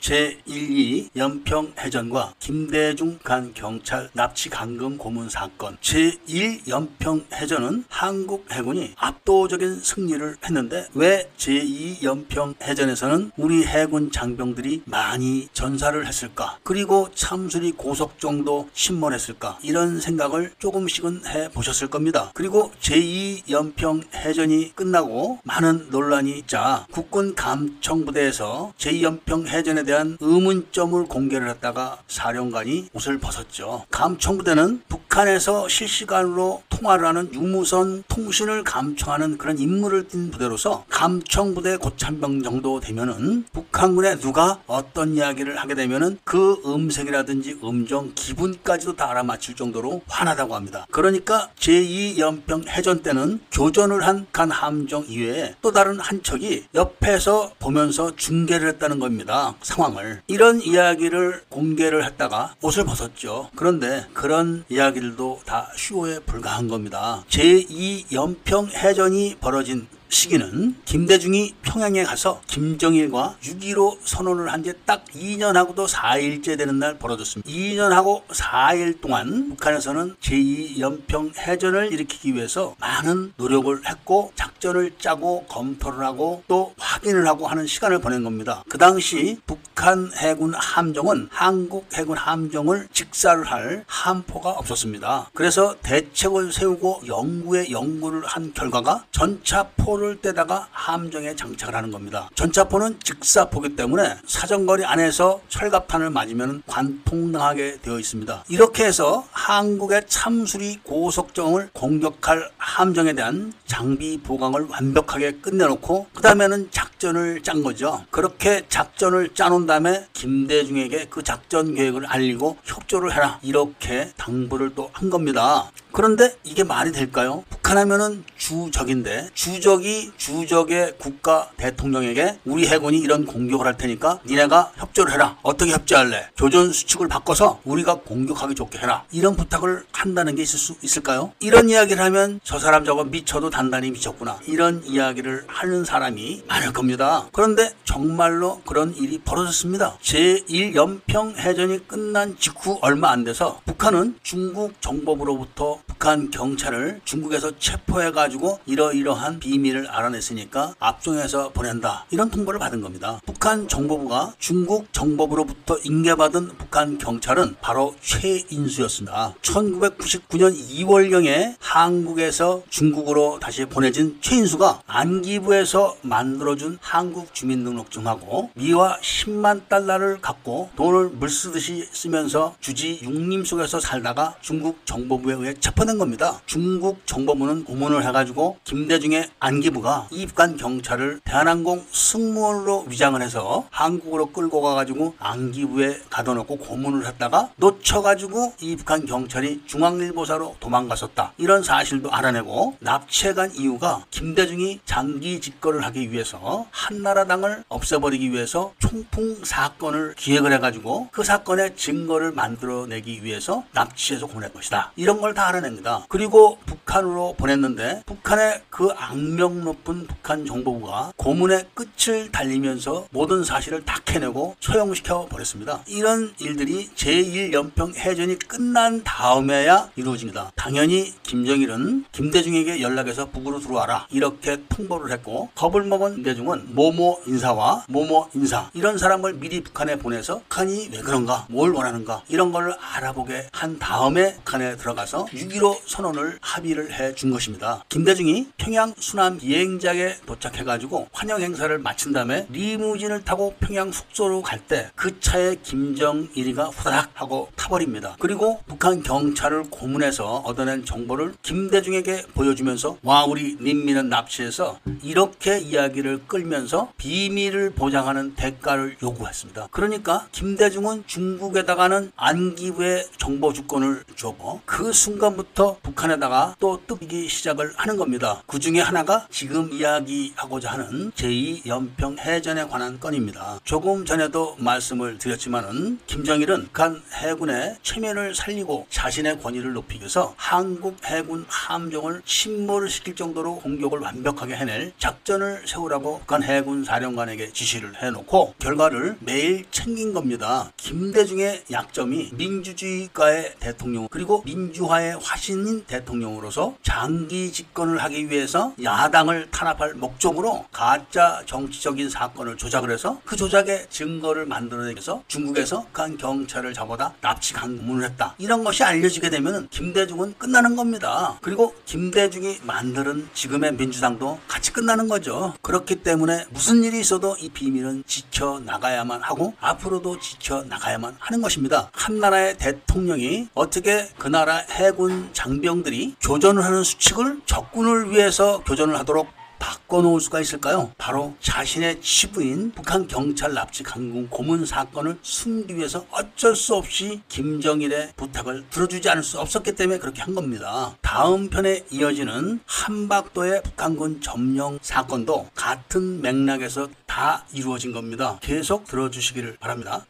제1위 연평 해전과 김대중 간 경찰 납치 감금 고문 사건. 제1 연평 해전은 한국 해군이 압도적인 승리를 했는데 왜 제2 연평 해전에서는 우리 해군 장병들이 많이 전사를 했을까? 그리고 참수리 고속 정도 침몰했을까? 이런 생각을 조금씩은 해 보셨을 겁니다. 그리고 제2 연평 해전이 끝나고 많은 논란이 있자 국군 감청부대에서 제2 연평 해전에 대한 의문점을 공개를 했다가 사령관이 옷을 벗었죠. 감청부대는 북한에서 실시간으로 통화를 하는 유무선 통신을 감청하는 그런 임무를 띈 부대로서 감청부대 고참병 정도 되면은 북한군에 누가 어떤 이야기를 하게 되면은 그 음색이라든지 음정 기분까지도 다 알아맞힐 정도로 환하다고 합니다. 그러니까 제2연평 해전 때는 교전을 한 간 함정 이외에 또 다른 한 척이 옆에서 보면서 중계를 했다는 겁니다. 상황을. 이런 이야기를 공개를 했다가 옷을 벗었죠. 그런데 그런 이야기들도 다 쇼에 불과한 겁니다. 제2연평 해전이 벌어진 시기는 김대중이 평양에 가서 김정일과 6.15 선언을 한 지 딱 2년하고도 4일째 되는 날 벌어졌습니다. 2년하고 4일 동안 북한에서는 제2연평 해전을 일으키기 위해서 많은 노력을 했고 작전을 짜고 검토를 하고 또 확인을 하고 하는 시간을 보낸 겁니다. 그 당시 북한 해군 함정은 한국 해군 함정을 직사를 할 함포가 없었습니다. 그래서 대책을 세우고 연구에 연구를 한 결과가 전차포 포를 떼다가 함정에 장착을 하는 겁니다. 전차포는 직사포기 때문에 사정거리 안에서 철갑탄을 맞으면 관통당하게 되어 있습니다. 이렇게 해서 한국의 참수리 고속정을 공격할 함정에 대한 장비 보강을 완벽하게 끝내놓고 그 다음에는 작전을 짠 거죠. 그렇게 작전을 짜놓은 다음에 김대중에게 그 작전 계획을 알리고 협조를 해라 이렇게 당부를 또 한 겁니다. 그런데 이게 말이 될까요? 북한 하면은 주적인데 주적이 주적의 국가 대통령에게 우리 해군이 이런 공격을 할 테니까 니네가 협조를 해라. 어떻게 협조할래? 교전 수칙을 바꿔서 우리가 공격하기 좋게 해라. 이런 부탁을 한다는 게 있을 수 있을까요? 이런 이야기를 하면 저 사람 저거 미쳐도 단단히 미쳤구나. 이런 이야기를 하는 사람이 많을 겁니다. 그런데 정말로 그런 일이 벌어졌습니다. 제1연평 해전이 끝난 직후 얼마 안 돼서 북한은 중국 정법으로부터 북한 경찰을 중국에서 체포해가지고 이러이러한 비밀을 알아냈으니까 압송해서 보낸다. 이런 통보를 받은 겁니다. 북한 정보부가 중국 정보부로부터 인계받은 북한 경찰은 바로 최인수였습니다. 1999년 2월경에 한국에서 중국으로 다시 보내진 최인수가 안기부에서 만들어준 한국 주민등록증하고 미화 10만 달러를 갖고 돈을 물쓰듯이 쓰면서 주지 육림 속에서 살다가 중국 정보부에 의해 체포 된 겁니다. 중국 정보부는 고문을 해가지고 김대중의 안기부가 이 북한 경찰을 대한항공 승무원으로 위장을 해서 한국으로 끌고 가가지고 안기부에 가둬놓고 고문을 했다가 놓쳐가지고 이 북한 경찰이 중앙일보사로 도망갔었다. 이런 사실도 알아내고 납치해간 이유가 김대중이 장기 집거를 하기 위해서 한나라당을 없애버리기 위해서 총풍 사건을 기획을 해가지고 그 사건의 증거를 만들어내기 위해서 납치해서 보낼 것이다. 이런 걸 다 알아 냅니다. 그리고 북한으로 보냈는데 북한의 그 악명 높은 북한 정보부가 고문의 끝을 달리면서 모든 사실을 다 캐내고 소용시켜 버렸습니다. 이런 일들이 제1연평 해전이 끝난 다음에야 이루어집니다. 당연히 김정일은 김대중에게 연락해서 북으로 들어와라 이렇게 통보를 했고 겁을 먹은 김대중은 모모 인사와 모모 인사 이런 사람을 미리 북한에 보내서 북한이 왜 그런가 뭘 원하는가 이런 걸 알아보게 한 다음에 북한에 들어가서 6.15 선언을 합의를 해 준 것입니다. 김대중이 평양 순환 비행장에 도착해가지고 환영 행사를 마친 다음에 리무진을 타고 평양 숙소로 갈 때 그 차에 김정일이가 후다닥 하고 타버립니다. 그리고 북한 경찰을 고문해서 얻어낸 정보를 김대중에게 보여주면서 와 우리 민민은 납치해서 이렇게 이야기를 끌면서 비밀을 보장하는 대가를 요구했습니다. 그러니까 김대중은 중국에다가는 안기부의 정보 주권을 주고 그 순간부터 그 때부터 북한에다가 또 뜨기 시작을 하는 겁니다. 그 중에 하나가 지금 이야기하고자 하는 제2연평 해전에 관한 건입니다. 조금 전에도 말씀을 드렸지만은 김정일은 북한 해군의 체면을 살리고 자신의 권위를 높이기 위해서 한국 해군 함정을 침몰 시킬 정도로 공격을 완벽하게 해낼 작전을 세우라고 북한 해군 사령관에게 지시를 해놓고 결과를 매일 챙긴 겁니다. 김대중의 약점이 민주주의가의 대통령 그리고 민주화의 화신 인 대통령으로서 장기 집권을 하기 위해서 야당을 탄압할 목적으로 가짜 정치적인 사건을 조작을 해서 그 조작의 증거를 만들어내기 위해서 중국에서 간 경찰을 잡아다 납치 강문을 했다. 이런 것이 알려지게 되면 김대중은 끝나는 겁니다. 그리고 김대중이 만드는 지금의 민주당도 같이 끝나는 거죠. 그렇기 때문에 무슨 일이 있어도 이 비밀은 지켜 나가야만 하고 앞으로도 지켜 나가야만 하는 것입니다. 한 나라의 대통령이 어떻게 그 나라 해군 장병들이 교전을 하는 수칙을 적군을 위해서 교전을 하도록 바꿔놓을 수가 있을까요? 바로 자신의 치부인 북한 경찰 납치 강군 고문 사건을 숨기 위해서 어쩔 수 없이 김정일의 부탁을 들어주지 않을 수 없었기 때문에 그렇게 한 겁니다. 다음 편에 이어지는 한박도의 북한군 점령 사건도 같은 맥락에서 다 이루어진 겁니다. 계속 들어주시기를 바랍니다.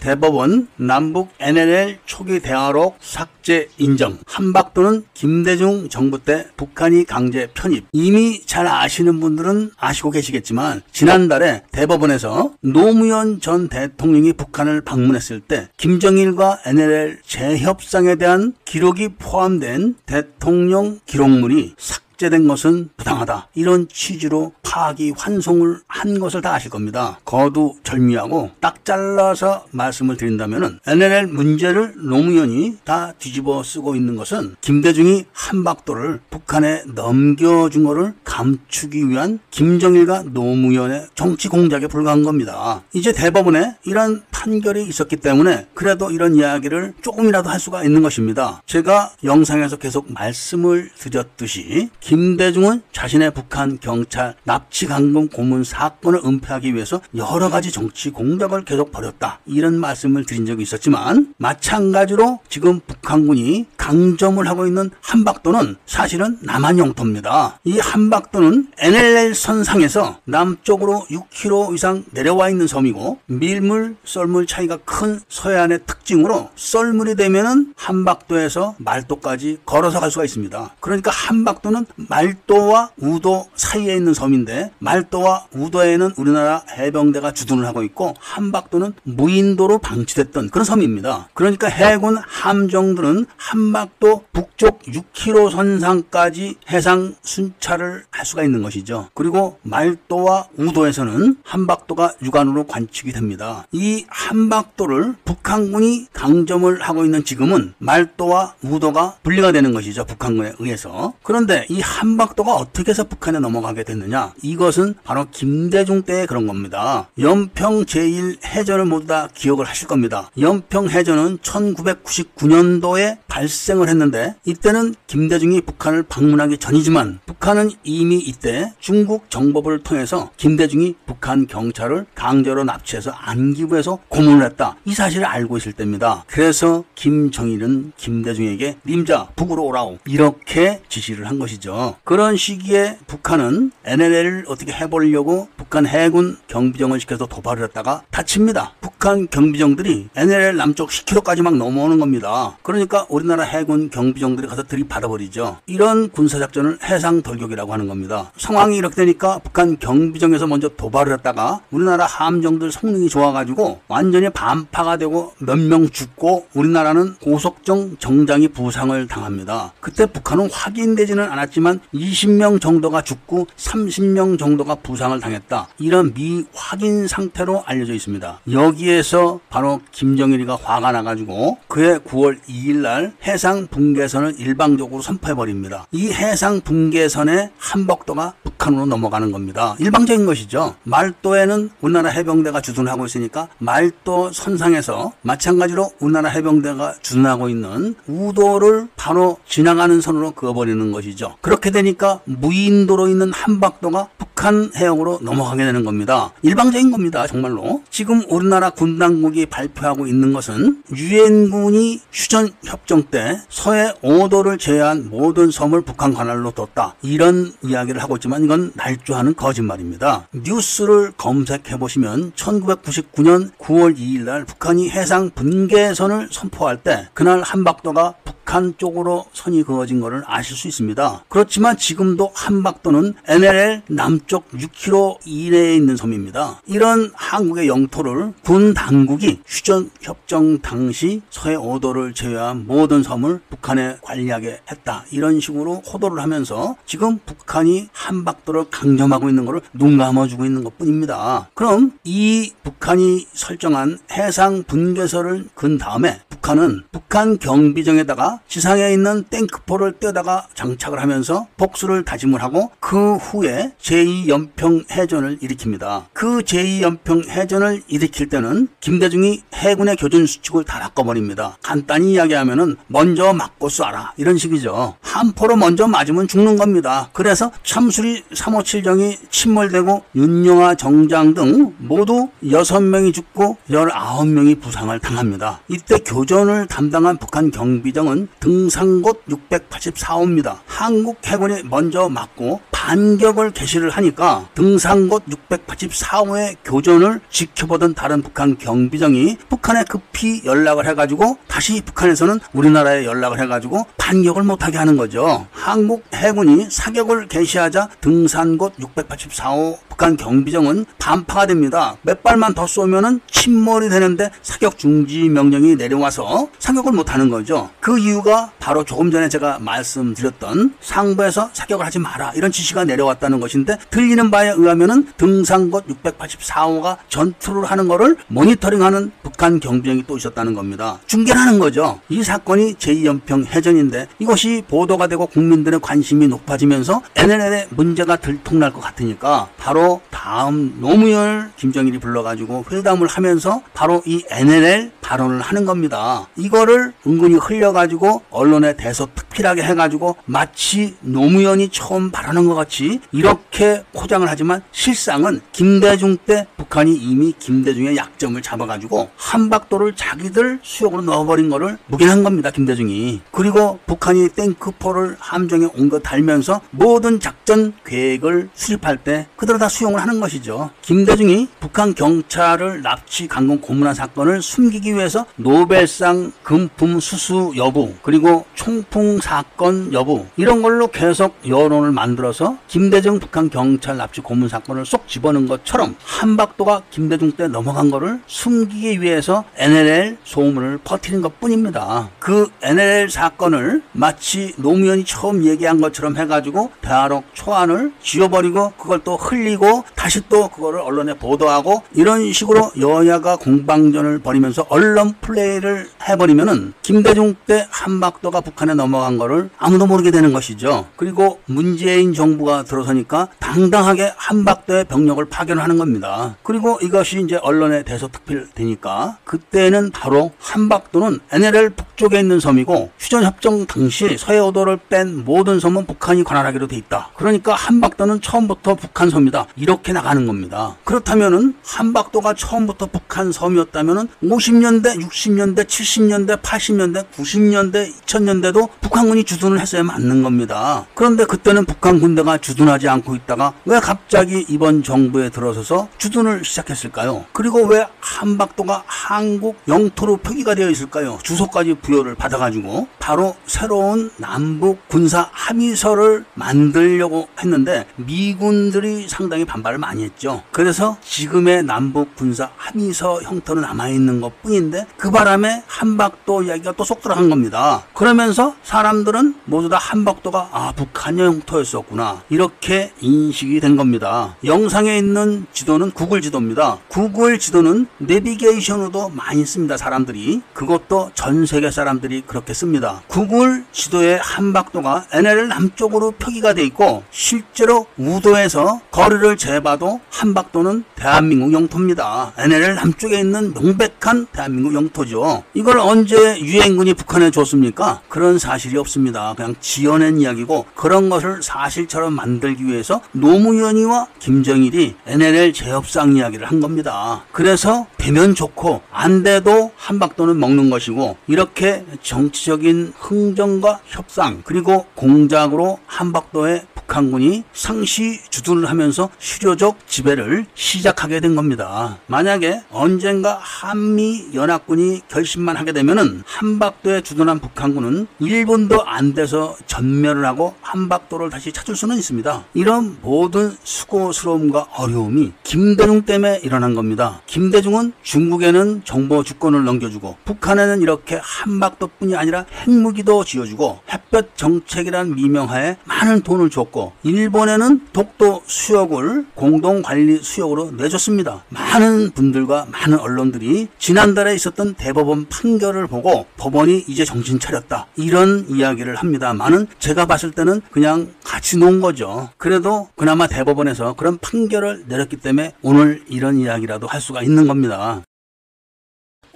대법원 남북 NLL 초기 대화록 삭제 인정. 한박도는 김대중 정부 때 북한이 강제 편입. 이미 잘 아시는 분들은 아시고 계시겠지만 지난달에 대법원에서 노무현 전 대통령이 북한을 방문했을 때 김정일과 NLL 재협상에 대한 기록이 포함된 대통령 기록물이 삭 삭제된 것은 부당하다. 이런 취지로 파기 환송을 한 것을 다 아실 겁니다. 거두 절미하고 딱 잘라서 말씀을 드린다면 NLL 문제를 노무현이 다 뒤집어 쓰고 있는 것은 김대중이 한박도를 북한에 넘겨준 것을 감추기 위한 김정일과 노무현의 정치 공작에 불과한 겁니다. 이제 대법원에 이런 판결이 있었기 때문에 그래도 이런 이야기를 조금이라도 할 수가 있는 것입니다. 제가 영상에서 계속 말씀을 드렸듯이 김대중은 자신의 북한 경찰 납치 강금 고문 사건을 은폐하기 위해서 여러 가지 정치 공작을 계속 벌였다. 이런 말씀을 드린 적이 있었지만 마찬가지로 지금 북한군이 강점을 하고 있는 한박도는 사실은 남한 영토입니다. 이 한박도는 NLL 선상에서 남쪽으로 6km 이상 내려와 있는 섬이고 밀물, 썰물 차이가 큰 서해안의 특징으로 썰물이 되면은 한박도에서 말도까지 걸어서 갈 수가 있습니다. 그러니까 한박도는 말도와 우도 사이에 있는 섬인데 말도와 우도에는 우리나라 해병대가 주둔을 하고 있고 한박도는 무인도로 방치됐던 그런 섬입니다. 그러니까 해군 함정들은 한박도 북쪽 6km 선상까지 해상 순찰을 할 수가 있는 것이죠. 그리고 말도와 우도에서는 한박도가 육안으로 관측이 됩니다. 이 한박도를 북한군이 강점을 하고 있는 지금은 말도와 우도가 분리가 되는 것이죠. 북한군에 의해서. 그런데 이 한박도가 어떻게 해서 북한에 넘어가게 됐느냐? 이것은 바로 김대중 때의 그런 겁니다. 연평 제1 해전을 모두 다 기억을 하실 겁니다. 연평 해전은 1999년도에 발생을 했는데 이때는 김대중이 북한을 방문하기 전이지만 북한은 이미 이때 중국 정보부를 통해서 김대중이 북한 경찰을 강제로 납치해서 안기부에서 고문을 했다. 이 사실을 알고 있을 때입니다. 그래서 김정일은 김대중에게 님자 북으로 오라고 이렇게 지시를 한 것이죠. 그런 시기에 북한은 NLL을 어떻게 해보려고 북한 해군 경비정을 시켜서 도발을 했다가 다칩니다. 북한 경비정들이 NLL 남쪽 10km까지 막 넘어오는 겁니다. 그러니까 우리나라 해군 경비정들이 가서 들이받아버리죠. 이런 군사작전을 해상 돌격이라고 하는 겁니다. 상황이 이렇게 되니까 북한 경비정에서 먼저 도발을 했다가 우리나라 함정들 성능이 좋아가지고 완전히 반파가 되고 몇 명 죽고 우리나라는 고속정 정장이 부상을 당합니다. 그때 북한은 확인되지는 않았지만 20명 정도가 죽고 30명 정도가 부상을 당했다. 이런 미확인 상태로 알려져 있습니다. 여기에서 바로 김정일이가 화가 나가지고 그해 9월 2일 날 해상 붕괴선을 일방적으로 선포해버립니다. 이 해상 붕괴선의 한복도가 북한으로 넘어가는 겁니다. 일방적인 것이죠. 말도에는 우리나라 해병대가 주둔하고 있으니까 말도 선상에서 마찬가지로 우리나라 해병대가 주둔하고 있는 우도를 바로 지나가는 선으로 그어버리는 것이죠. 그렇게 되니까 무인도로 있는 한박도가 북한 해역으로 넘어가게 되는 겁니다. 일방적인 겁니다. 정말로. 지금 우리나라 군군 당국이 발표하고 있는 것은 유엔군이 휴전 협정 때 서해 5도를 제외한 모든 섬을 북한 관할로 뒀다. 이런 이야기를 하고 있지만 이건 날조하는 거짓말입니다. 뉴스를 검색해 보시면 1999년 9월 2일 날 북한이 해상 분계선을 선포할 때 그날 한박도가 북한 쪽으로 선이 그어진 것을 아실 수 있습니다. 그렇 지만 지금도 한박도는 NLL 남쪽 6km 이내에 있는 섬입니다. 이런 한국의 영토를 군 당국이 휴전 협정 당시 서해 5도를 제외한 모든 섬을 북한에 관리하게 했다. 이런 식으로 호도를 하면서 지금 북한이 한박도를 강점하고 있는 것을 눈 감아주고 있는 것 뿐입니다. 그럼 이 북한이 설정한 해상 분계선을 근 다음에 북한은 북한 경비정에다가 지상에 있는 탱크포를 떼다가 장착을 하면서 복수를 다짐을 하고 그 후에 제2연평 해전을 일으킵니다. 그 제2연평 해전을 일으킬 때는 김대중이 해군의 교전 수칙을 다 바꿔버립니다. 간단히 이야기하면은 먼저 맞고 쏴라 이런 식이죠. 한 포로 먼저 맞으면 죽는 겁니다. 그래서 참수리 357정이 침몰되고 윤영아 정장 등 모두 6명이 죽고 19명이 부상을 당합니다. 이때 교전을 담당한 북한 경비정은 등산곳 684호입니다. 한국 해군이 먼저 맞고 반격을 개시를 하니까 등산곳 684호의 교전을 지켜보던 다른 북한 경비정이 북한에 급히 연락을 해가지고 다시 북한에서는 우리나라에 연락을 해가지고 반격을 못하게 하는 거죠. 한국 해군이 사격을 개시하자 등산곳 684호 북한 경비정은 반파가 됩니다. 몇 발만 더 쏘면은 침몰이 되는데 사격 중지 명령이 내려와서 사격을 못하는 거죠. 그 이유가 바로 조금 전에 제가 말씀드렸던 상부에서 사격을 하지 마라 이런 지시가 내려왔다는 것인데 들리는 바에 의하면은 등산곳 684호가 전투를 하는 것을 모니터링하는 북한 경비정이 또 있었다는 겁니다. 중계하는 거죠. 이 사건이 제2연평 해전인데 이것이 보도가 되고 국민들의 관심이 높아지면서 NLL에 문제가 들통날 것 같으니까 바로 다음 노무현을 김정일이 불러가지고 회담을 하면서 바로 이 NLL 발언을 하는 겁니다. 이거를 은근히 흘려가지고 언론에 대서특필하게 해가지고 마치 노무현이 처음 발언한 것 같이 이렇게 포장을 하지만 실상은 김대중 때 북한이 이미 김대중의 약점을 잡아가지고 한박도를 자기들 수역으로 넣어버린 거를 묵인한 겁니다. 김대중이. 그리고 북한이 탱크포를 함정에 옮겨 달면서 모든 작전 계획을 수립할 때 그대로 다 수용을 하는 것이죠. 김대중이 북한 경찰을 납치 강공 고문한 사건을 숨기기 위해서 노벨상 금품 수수 여부 그리고 총풍 사건 여부 이런 걸로 계속 여론을 만들어서 김대중 북한 경찰 납치 고문 사건을 쏙 집어넣은 것처럼 한박도가 김대중 때 넘어간 거를 숨기기 위해서 NLL 소문을 퍼뜨린 것 뿐입니다. 그 NLL 사건을 마치 노무현이 처음 얘기한 것처럼 해가지고 대화록 초안을 지워버리고 그걸 또 흘리고 다시 또 그거를 언론에 보도하고 이런 식으로 여야가 공방전을 벌이면서 언론 플레이를 해버리면은 김대중 때 한박도가 북한에 넘어간 거를 아무도 모르게 되는 것이죠. 그리고 문재인 정부가 들어서니까 당당하게 한박도의 병력을 파견하는 겁니다. 그리고 이것이 이제 언론에 대서특필되니까 그때는 바로 한박도는 NLL 북쪽에 있는 섬이고 휴전협정 당시 서해오도를 뺀 모든 섬은 북한이 관할하기로 돼 있다. 그러니까 한박도는 처음부터 북한 섬이다. 이렇게 나가는 겁니다. 그렇다면은 한박도가 처음부터 북한 섬이었다면은 50년대, 60년대, 70년대, 80년대, 90년대, 2000년대도 북한군이 주둔을 했어야 맞는 겁니다. 그런데 그때는 북한 군대가 주둔하지 않고 있다가 왜 갑자기 이번 정부에 들어서서 주둔을 시작했을까요? 그리고 왜 한박도가 한국 영토로 표기가 되어 있을까요? 주소까지 부여를 받아가지고 바로 새로운 남북 군사 합의서를 만들려고 했는데 미군들이 상당히 반발을 많이 했죠. 그래서 지금의 남북 군사 합의서 형태로 남아있는 것 뿐인데 그 바람에 한박도 이야기가 또 쏙 들어간 겁니다. 그러면서 사람들은 모두 다 한박도가 아 북한 영토였었구나 이렇게 인식이 된 겁니다. 영상에 있는 지도는 구글 지도입니다. 구글 지도는 내비게이션으로도 많이 씁니다. 사람들이 그것도 전 세계 사람들이 그렇게 씁니다. 구글 지도의 한박도가 NLL 남쪽으로 표기가 돼 있고 실제로 우도에서 거리를 이걸 재봐도 한박도는 대한민국 영토입니다. NLL 남쪽에 있는 명백한 대한민국 영토죠. 이걸 언제 유엔군이 북한에 줬습니까? 그런 사실이 없습니다. 그냥 지어낸 이야기고 그런 것을 사실처럼 만들기 위해서 노무현이와 김정일이 NLL 재협상 이야기를 한 겁니다. 그래서 되면 좋고 안 돼도 한박도는 먹는 것이고 이렇게 정치적인 흥정과 협상 그리고 공작으로 한박도의 북한군이 상시 주둔을 하면서 실효적 지배를 시작하게 된 겁니다. 만약에 언젠가 한미 연합군이 결심만 하게 되면은 한박도에 주둔한 북한군은 1분도 안 돼서 전멸을 하고 한박도를 다시 찾을 수는 있습니다. 이런 모든 수고스러움과 어려움이 김대중 때문에 일어난 겁니다. 김대중은 중국에는 정보 주권을 넘겨주고 북한에는 이렇게 한박도뿐이 아니라 핵무기도 지어주고 햇볕 정책이란 미명하에 많은 돈을 줬고 일본에는 독도 수역을 공동 관리 수역으로 내줬습니다. 많은 분들과 많은 언론들이 지난달에 있었던 대법원 판결을 보고 법원이 이제 정신 차렸다 이런 이야기를 합니다만은 제가 봤을 때는 그냥 같이 논 거죠. 그래도 그나마 대법원에서 그런 판결을 내렸기 때문에 오늘 이런 이야기라도 할 수가 있는 겁니다.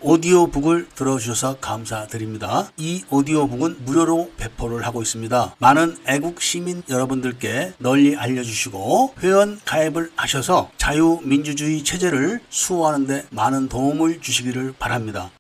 오디오북을 들어주셔서 감사드립니다. 이 오디오북은 무료로 배포를 하고 있습니다. 많은 애국 시민 여러분들께 널리 알려주시고 회원 가입을 하셔서 자유민주주의 체제를 수호하는 데 많은 도움을 주시기를 바랍니다.